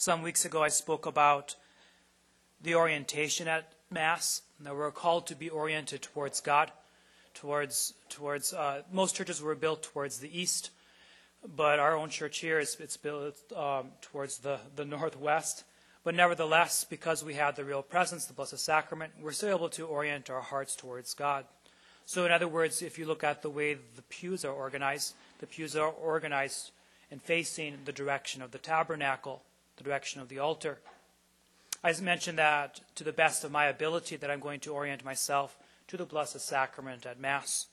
Some weeks ago, I spoke about the orientation at Mass, that we're called to be oriented towards God, towards towards. Uh, most churches were built towards the east, but our own church here is it's built um, towards the the northwest. But nevertheless, because we have the real presence, the Blessed Sacrament, we're still able to orient our hearts towards God. So, in other words, if you look at the way the pews are organized, the pews are organized and facing the direction of the tabernacle, the direction of the altar. I mentioned that to the best of my ability that I'm going to orient myself to the Blessed Sacrament at Mass.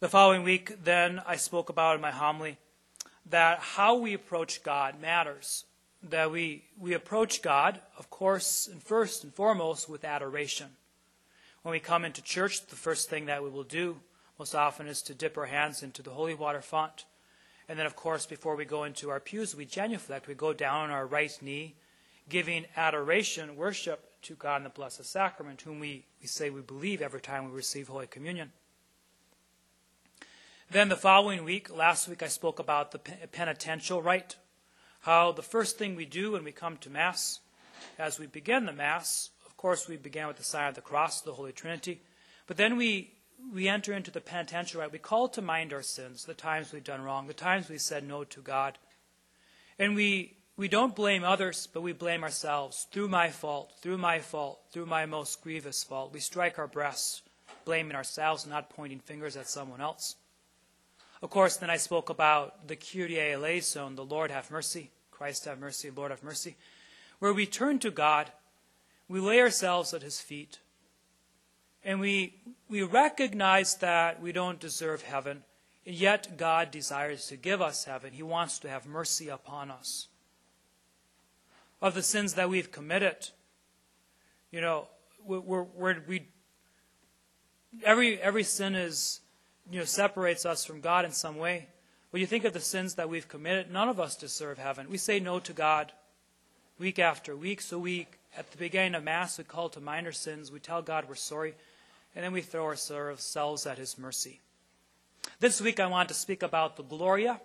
The following week, then, I spoke about in my homily that how we approach God matters. That we, we approach God, of course, and first and foremost, with adoration. When we come into church, the first thing that we will do most often is to dip our hands into the holy water font. And then, of course, before we go into our pews, we genuflect. We go down on our right knee, giving adoration, worship to God in the Blessed Sacrament, whom we, we say we believe every time we receive Holy Communion. Then the following week, last week, I spoke about the penitential rite, how the first thing we do when we come to Mass, as we begin the Mass, of course, we began with the sign of the cross, the Holy Trinity. But then we, we enter into the penitential rite. We call to mind our sins, the times we've done wrong, the times we said no to God. And we, we don't blame others, but we blame ourselves. Through my fault, through my fault, through my most grievous fault. We strike our breasts, blaming ourselves, not pointing fingers at someone else. Of course, then I spoke about the Kyrie eleison, the Lord have mercy, Christ have mercy, Lord have mercy, where we turn to God we lay ourselves at his feet and we, we recognize that we don't deserve heaven, and yet God desires to give us heaven. He wants to have mercy upon us. Of the sins that we've committed, you know, we're, we're, we every every sin is you know separates us from God in some way. When you think of the sins that we've committed, none of us deserve heaven. We say no to God week after week, so we at the beginning of Mass, we call to minor sins. We tell God we're sorry, and then we throw ourselves at His mercy. This week, I want to speak about the Gloria,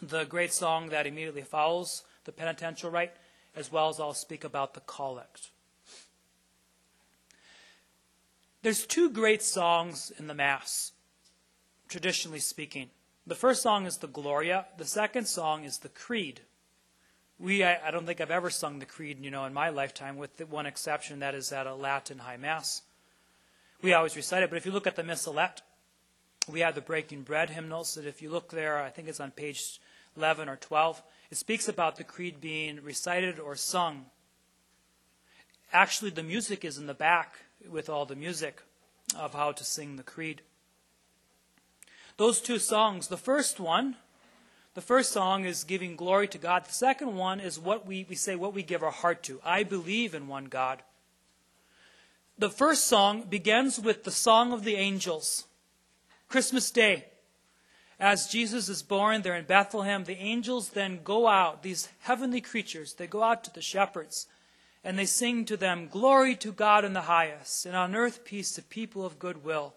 the great song that immediately follows the penitential rite, as well as I'll speak about the collect. There's two great songs in the Mass, traditionally speaking. The first song is the Gloria, the second song is the Creed we I, I, don't think I've ever sung the creed, you know, in my lifetime, with one exception, that is at a Latin high mass. We always recite it, but if you look at the missalette, we have the breaking bread hymnals. That if you look there, I think it's on page 11 or 12. It speaks about the creed being recited or sung. Actually, the music is in the back with all the music of how to sing the creed. Those two songs, the first one the first song is giving glory to God. The second one is what we, we say, what we give our heart to. I believe in one God. The first song begins with the Song of the Angels. Christmas Day. As Jesus is born there in Bethlehem, the angels then go out, these heavenly creatures, they go out to the shepherds and they sing to them, Glory to God in the highest, and on earth peace to people of good will.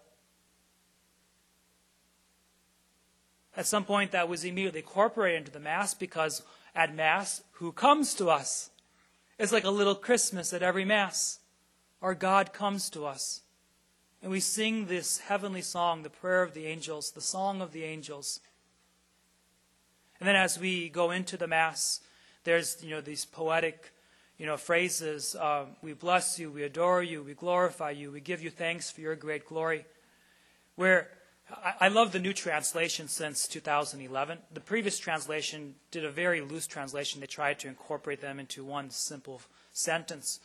At some point, that was immediately incorporated into the Mass because at Mass, who comes to us? It's like a little Christmas at every Mass. Our God comes to us. And we sing this heavenly song, the prayer of the angels, the song of the angels. And then as we go into the Mass, there's, you know, these poetic, you know, phrases. Uh, we bless you, we adore you, we glorify you, we give you thanks for your great glory. Where I love the new translation since 2011. The previous translation did a very loose translation. They tried to incorporate them into one simple sentence.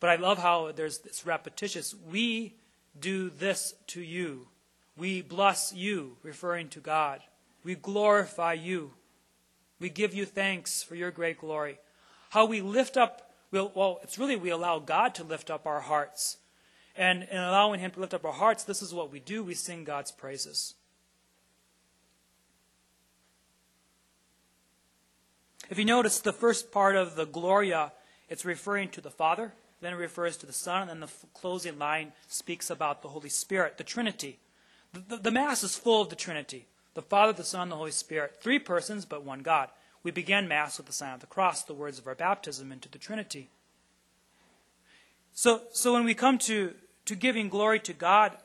But I love how there's this repetitious. We do this to you. We bless you, referring to God. We glorify you. We give you thanks for your great glory. How we lift up, well, it's really we allow God to lift up our hearts and in allowing Him to lift up our hearts, this is what we do. We sing God's praises. If you notice the first part of the Gloria, it's referring to the Father, then it refers to the Son, and the closing line speaks about the Holy Spirit, the Trinity. The, the, the Mass is full of the Trinity the Father, the Son, the Holy Spirit. Three persons, but one God. We began Mass with the sign of the cross, the words of our baptism into the Trinity. So, so when we come to, to giving glory to God,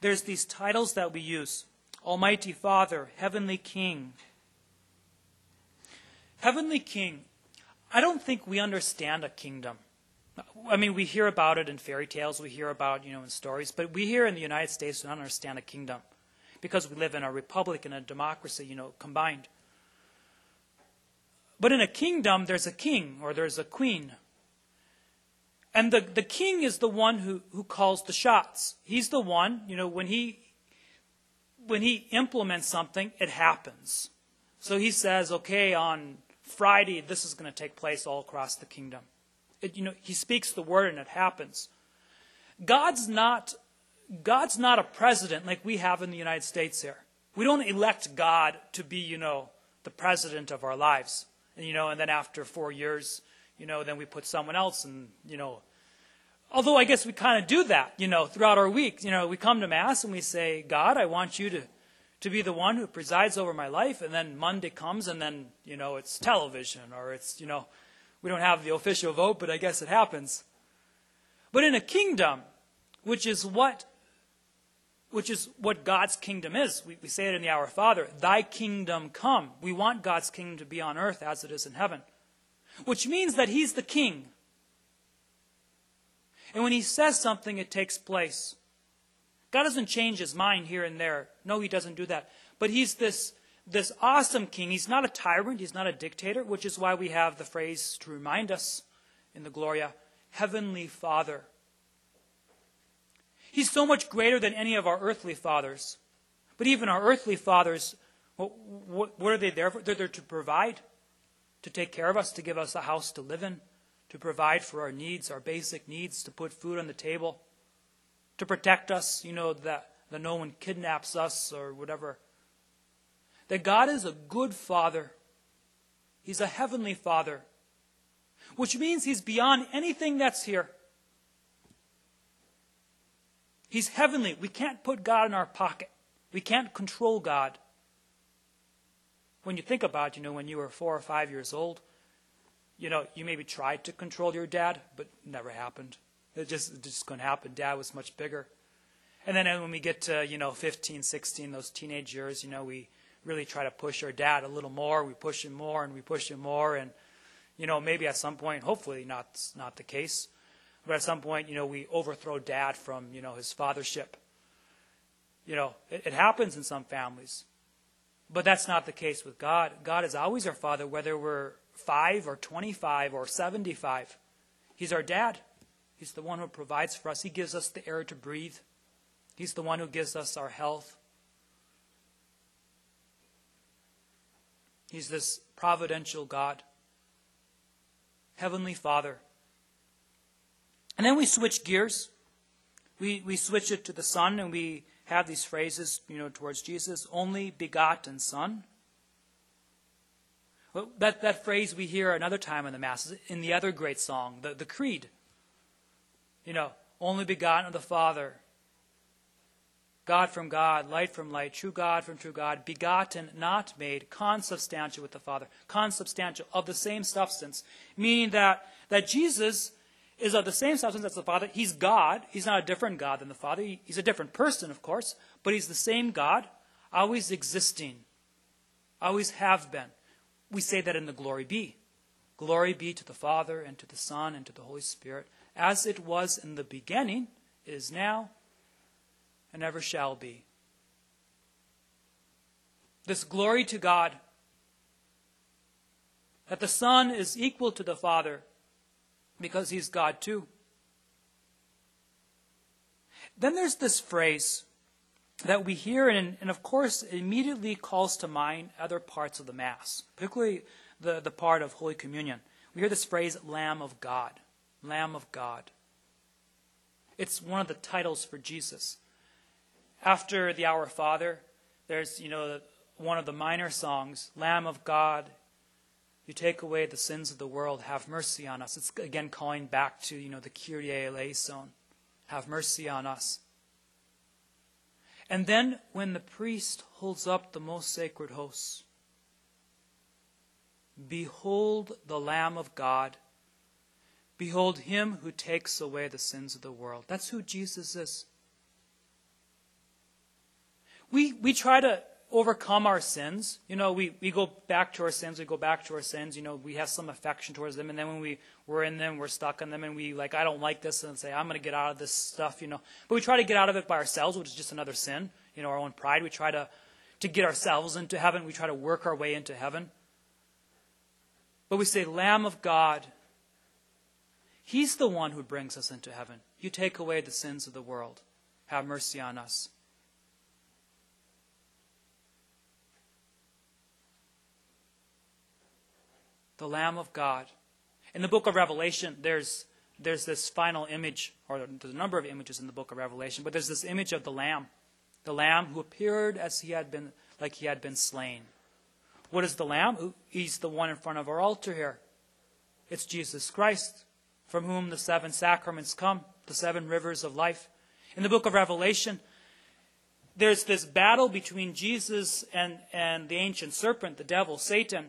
there's these titles that we use Almighty Father, Heavenly King. Heavenly King, I don't think we understand a kingdom. I mean, we hear about it in fairy tales, we hear about, you know, in stories, but we here in the United States we don't understand a kingdom because we live in a republic and a democracy, you know, combined. But in a kingdom, there's a king or there's a queen. And the, the king is the one who, who calls the shots. He's the one, you know, when he when he implements something, it happens. So he says, okay, on Friday, this is going to take place all across the kingdom. You know, he speaks the word and it happens. God's not, God's not a president like we have in the United States here. We don't elect God to be, you know, the president of our lives. And, you know, and then after four years, you know, then we put someone else and, you know, although I guess we kind of do that, you know, throughout our week. You know, we come to Mass and we say, God, I want you to, to be the one who presides over my life. And then Monday comes and then, you know, it's television or it's, you know, we don't have the official vote, but I guess it happens. But in a kingdom, which is what which is what God's kingdom is. We, we say it in the Our Father, Thy kingdom come. We want God's kingdom to be on earth as it is in heaven. Which means that He's the king. And when He says something, it takes place. God doesn't change His mind here and there. No, He doesn't do that. But He's this this awesome king. He's not a tyrant, he's not a dictator, which is why we have the phrase to remind us in the Gloria Heavenly Father. He's so much greater than any of our earthly fathers. But even our earthly fathers, what, what, what are they there for? They're there to provide, to take care of us, to give us a house to live in, to provide for our needs, our basic needs, to put food on the table, to protect us, you know, that, that no one kidnaps us or whatever that God is a good father. He's a heavenly father, which means he's beyond anything that's here. He's heavenly. We can't put God in our pocket. We can't control God. When you think about, you know, when you were four or five years old, you know, you maybe tried to control your dad, but never happened. It just, it just couldn't happen. Dad was much bigger. And then uh, when we get to, you know, 15, 16, those teenage years, you know, we, really try to push our dad a little more. We push him more and we push him more. And, you know, maybe at some point, hopefully not, not the case, but at some point, you know, we overthrow dad from, you know, his fathership. You know, it, it happens in some families. But that's not the case with God. God is always our father, whether we're 5 or 25 or 75. He's our dad. He's the one who provides for us. He gives us the air to breathe. He's the one who gives us our health. He's this providential God, Heavenly Father. And then we switch gears. We, we switch it to the Son, and we have these phrases, you know, towards Jesus, only begotten Son. Well, that, that phrase we hear another time in the Mass, in the other great song, the, the Creed. You know, only begotten of the Father, God from God, light from light, true God from true God, begotten, not made, consubstantial with the Father, consubstantial, of the same substance, meaning that, that Jesus is of the same substance as the Father. He's God. He's not a different God than the Father. He's a different person, of course, but he's the same God, always existing, always have been. We say that in the Glory Be. Glory be to the Father, and to the Son, and to the Holy Spirit, as it was in the beginning, is now, and ever shall be. This glory to God, that the Son is equal to the Father because he's God too. Then there's this phrase that we hear, and, and of course, it immediately calls to mind other parts of the Mass, particularly the, the part of Holy Communion. We hear this phrase, Lamb of God. Lamb of God. It's one of the titles for Jesus after the Our Father, there's, you know, one of the minor songs, Lamb of God, you take away the sins of the world, have mercy on us. It's again calling back to, you know, the Kyrie eleison. Have mercy on us. And then when the priest holds up the most sacred hosts, Behold the Lamb of God. Behold him who takes away the sins of the world. That's who Jesus is. We, we try to overcome our sins. You know, we, we go back to our sins, we go back to our sins, you know, we have some affection towards them, and then when we, we're in them, we're stuck in them, and we like, I don't like this, and say, I'm going to get out of this stuff, you know. But we try to get out of it by ourselves, which is just another sin, you know, our own pride. We try to, to get ourselves into heaven, we try to work our way into heaven. But we say, Lamb of God, He's the one who brings us into heaven. You take away the sins of the world. Have mercy on us. The Lamb of God. In the book of Revelation, there's, there's this final image, or there's a number of images in the book of Revelation, but there's this image of the Lamb, the Lamb who appeared as he had been, like he had been slain. What is the Lamb? He's the one in front of our altar here. It's Jesus Christ, from whom the seven sacraments come, the seven rivers of life. In the book of Revelation, there's this battle between Jesus and, and the ancient serpent, the devil, Satan.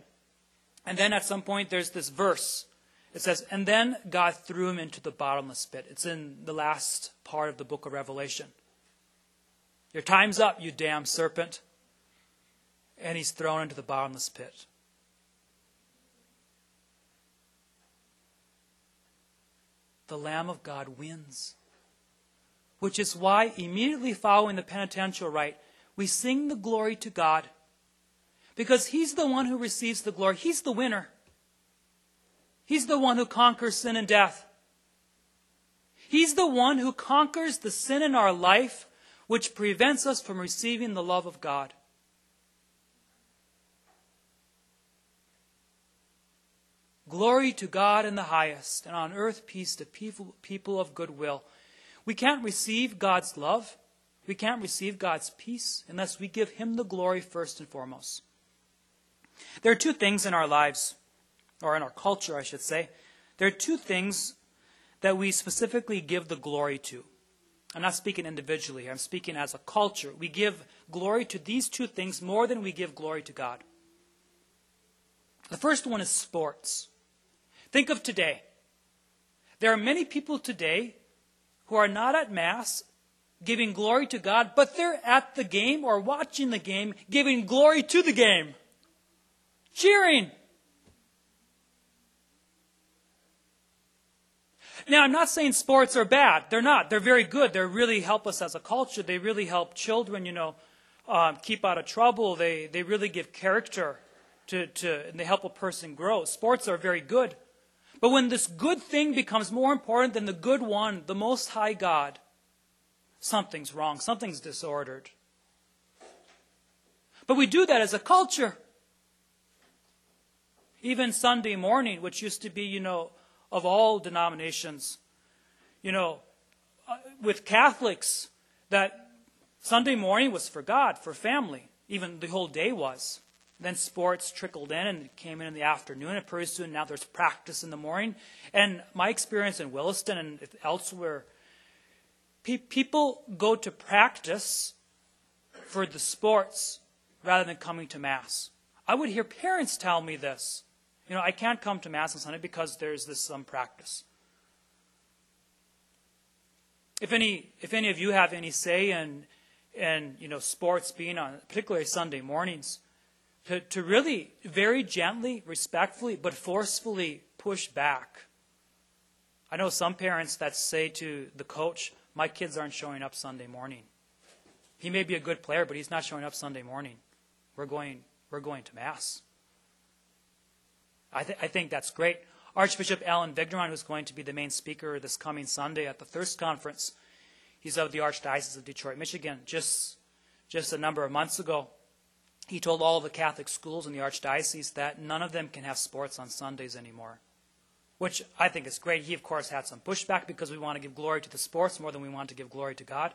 And then at some point, there's this verse. It says, And then God threw him into the bottomless pit. It's in the last part of the book of Revelation. Your time's up, you damn serpent. And he's thrown into the bottomless pit. The Lamb of God wins. Which is why, immediately following the penitential rite, we sing the glory to God because he's the one who receives the glory. He's the winner. He's the one who conquers sin and death. He's the one who conquers the sin in our life which prevents us from receiving the love of God. Glory to God in the highest, and on earth peace to people, of good will. We can't receive God's love, we can't receive God's peace unless we give Him the glory first and foremost. There are two things in our lives, or in our culture, I should say. There are two things that we specifically give the glory to. I'm not speaking individually, I'm speaking as a culture. We give glory to these two things more than we give glory to God. The first one is sports. Think of today. There are many people today who are not at Mass giving glory to God, but they're at the game or watching the game, giving glory to the game cheering. Now, I'm not saying sports are bad. They're not. They're very good. They really help us as a culture. They really help children, you know, um, keep out of trouble. They, they really give character to, to, and they help a person grow. Sports are very good. But when this good thing becomes more important than the good one, the Most High God, something's wrong. Something's disordered. But we do that as a culture. Even Sunday morning, which used to be, you know, of all denominations, you know, uh, with Catholics, that Sunday morning was for God, for family. Even the whole day was. Then sports trickled in and came in in the afternoon and pretty soon now there's practice in the morning. And my experience in Williston and elsewhere, pe- people go to practice for the sports rather than coming to Mass. I would hear parents tell me this. You know, I can't come to Mass on Sunday because there's this some um, practice. If any, if any of you have any say in, in you know, sports being on, particularly Sunday mornings, to, to really very gently, respectfully, but forcefully push back. I know some parents that say to the coach, My kids aren't showing up Sunday morning. He may be a good player, but he's not showing up Sunday morning. We're going, we're going to Mass. I, th- I think that's great. Archbishop Allen Vigneron, who's going to be the main speaker this coming Sunday at the Thirst Conference, he's of the Archdiocese of Detroit, Michigan. Just, just a number of months ago, he told all the Catholic schools in the Archdiocese that none of them can have sports on Sundays anymore, which I think is great. He, of course, had some pushback because we want to give glory to the sports more than we want to give glory to God.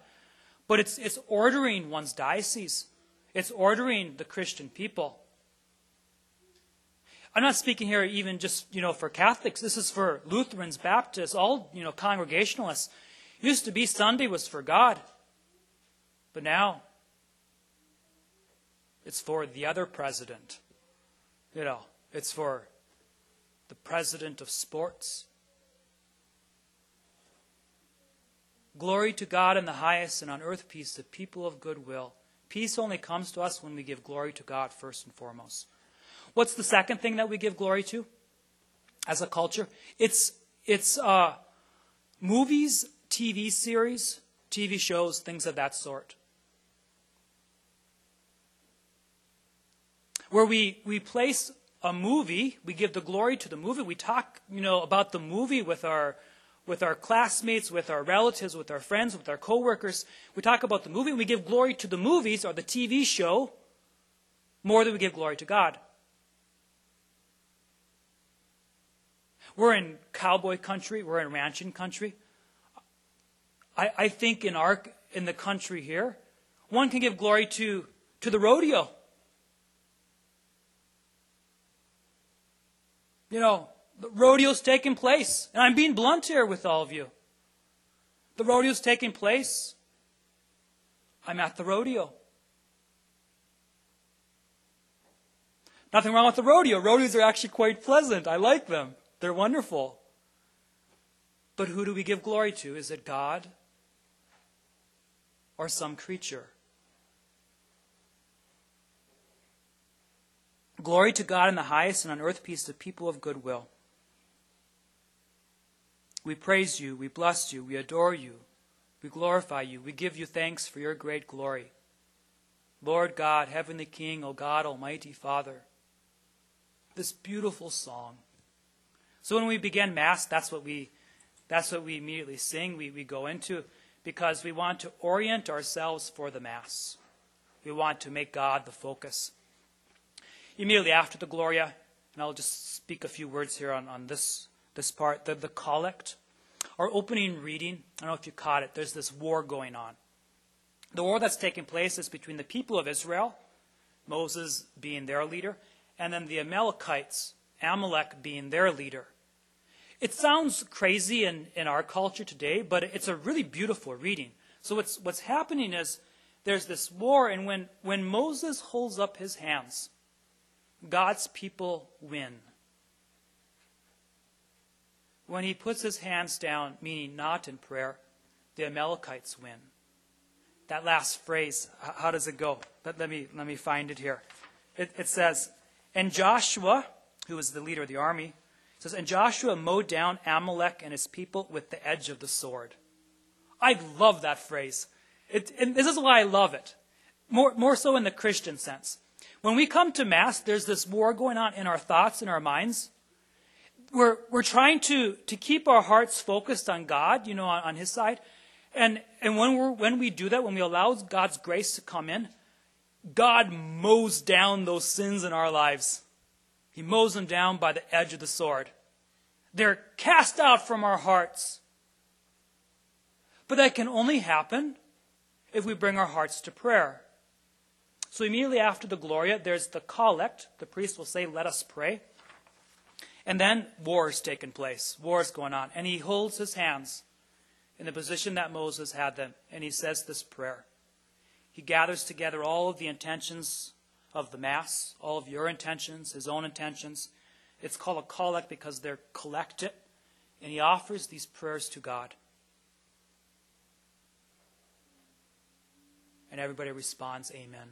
But it's, it's ordering one's diocese, it's ordering the Christian people I'm not speaking here even just, you know, for Catholics. This is for Lutherans, Baptists, all, you know, Congregationalists. It used to be Sunday was for God. But now it's for the other president. You know, It's for the president of sports. Glory to God in the highest, and on earth peace to people of good will. Peace only comes to us when we give glory to God first and foremost. What's the second thing that we give glory to as a culture? It's, it's uh, movies, TV series, TV shows, things of that sort. Where we, we place a movie, we give the glory to the movie, we talk, you know, about the movie with our with our classmates, with our relatives, with our friends, with our coworkers. We talk about the movie and we give glory to the movies or the TV show more than we give glory to God. We're in cowboy country, we're in ranching country. I, I think in our in the country here, one can give glory to, to the rodeo. You know, the rodeo's taking place. And I'm being blunt here with all of you. The rodeo's taking place. I'm at the rodeo. Nothing wrong with the rodeo. Rodeos are actually quite pleasant. I like them. They're wonderful. But who do we give glory to? Is it God or some creature? Glory to God in the highest, and on earth peace to people of good will. We praise you, we bless you, we adore you, we glorify you, we give you thanks for your great glory. Lord God, Heavenly King, O God, Almighty Father, this beautiful song. So when we begin Mass, that's what we, that's what we immediately sing, we, we go into, because we want to orient ourselves for the Mass. We want to make God the focus. Immediately after the Gloria, and I'll just speak a few words here on, on this this part, the, the collect. Our opening reading, I don't know if you caught it, there's this war going on. The war that's taking place is between the people of Israel, Moses being their leader, and then the Amalekites, Amalek being their leader. It sounds crazy in, in our culture today, but it's a really beautiful reading. So what's, what's happening is there's this war, and when, when Moses holds up his hands, God's people win when he puts his hands down, meaning not in prayer, the Amalekites win. That last phrase, how does it go? Let, let me, let me find it here. It, it says, And Joshua, who was the leader of the army, says, And Joshua mowed down Amalek and his people with the edge of the sword. I love that phrase. It, and this is why I love it. More, more so in the Christian sense. When we come to Mass, there's this war going on in our thoughts, in our minds we're, we're trying to, to keep our hearts focused on God, you know, on, on His side. And, and when, we're, when we do that, when we allow God's grace to come in, God mows down those sins in our lives. He mows them down by the edge of the sword. They're cast out from our hearts. But that can only happen if we bring our hearts to prayer. So immediately after the Gloria, there's the collect. The priest will say, Let us pray. And then war is taking place. War is going on. And he holds his hands in the position that Moses had them, and he says this prayer. He gathers together all of the intentions of the Mass, all of your intentions, his own intentions. It's called a collect because they're collected, and he offers these prayers to God. And everybody responds, Amen.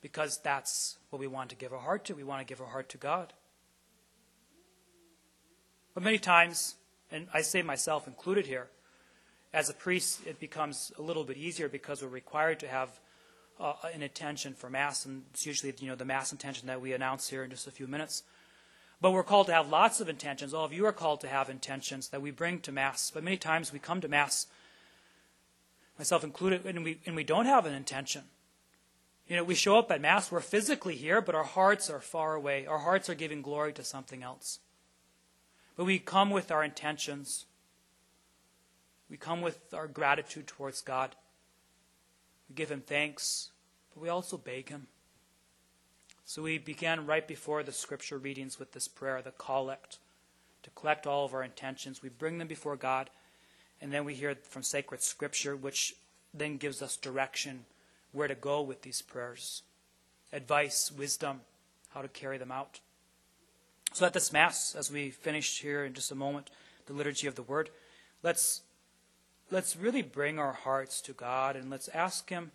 Because that's what we want to give our heart to. We want to give our heart to God. But many times, and I say myself included here, as a priest, it becomes a little bit easier because we're required to have uh, an intention for Mass, and it's usually you know the Mass intention that we announce here in just a few minutes. But we're called to have lots of intentions. All of you are called to have intentions that we bring to Mass. But many times we come to Mass, myself included, and we, and we don't have an intention. You know, we show up at Mass, we're physically here, but our hearts are far away. Our hearts are giving glory to something else. But we come with our intentions. We come with our gratitude towards God. We give Him thanks, but we also beg Him. So we began right before the scripture readings with this prayer, the collect, to collect all of our intentions. We bring them before God, and then we hear from sacred scripture, which then gives us direction where to go with these prayers, advice, wisdom, how to carry them out. So at this Mass, as we finish here in just a moment, the liturgy of the Word, let's, let's really bring our hearts to God and let's ask Him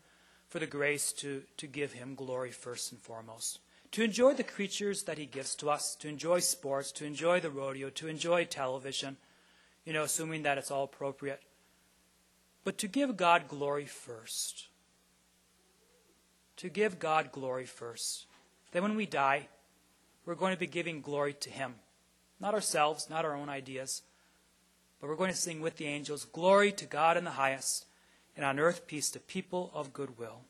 for the grace to, to give Him glory first and foremost. To enjoy the creatures that He gives to us, to enjoy sports, to enjoy the rodeo, to enjoy television, you know, assuming that it's all appropriate. But to give God glory first. To give God glory first. Then when we die, we're going to be giving glory to Him. Not ourselves, not our own ideas, but we're going to sing with the angels Glory to God in the highest, and on earth peace to people of good will.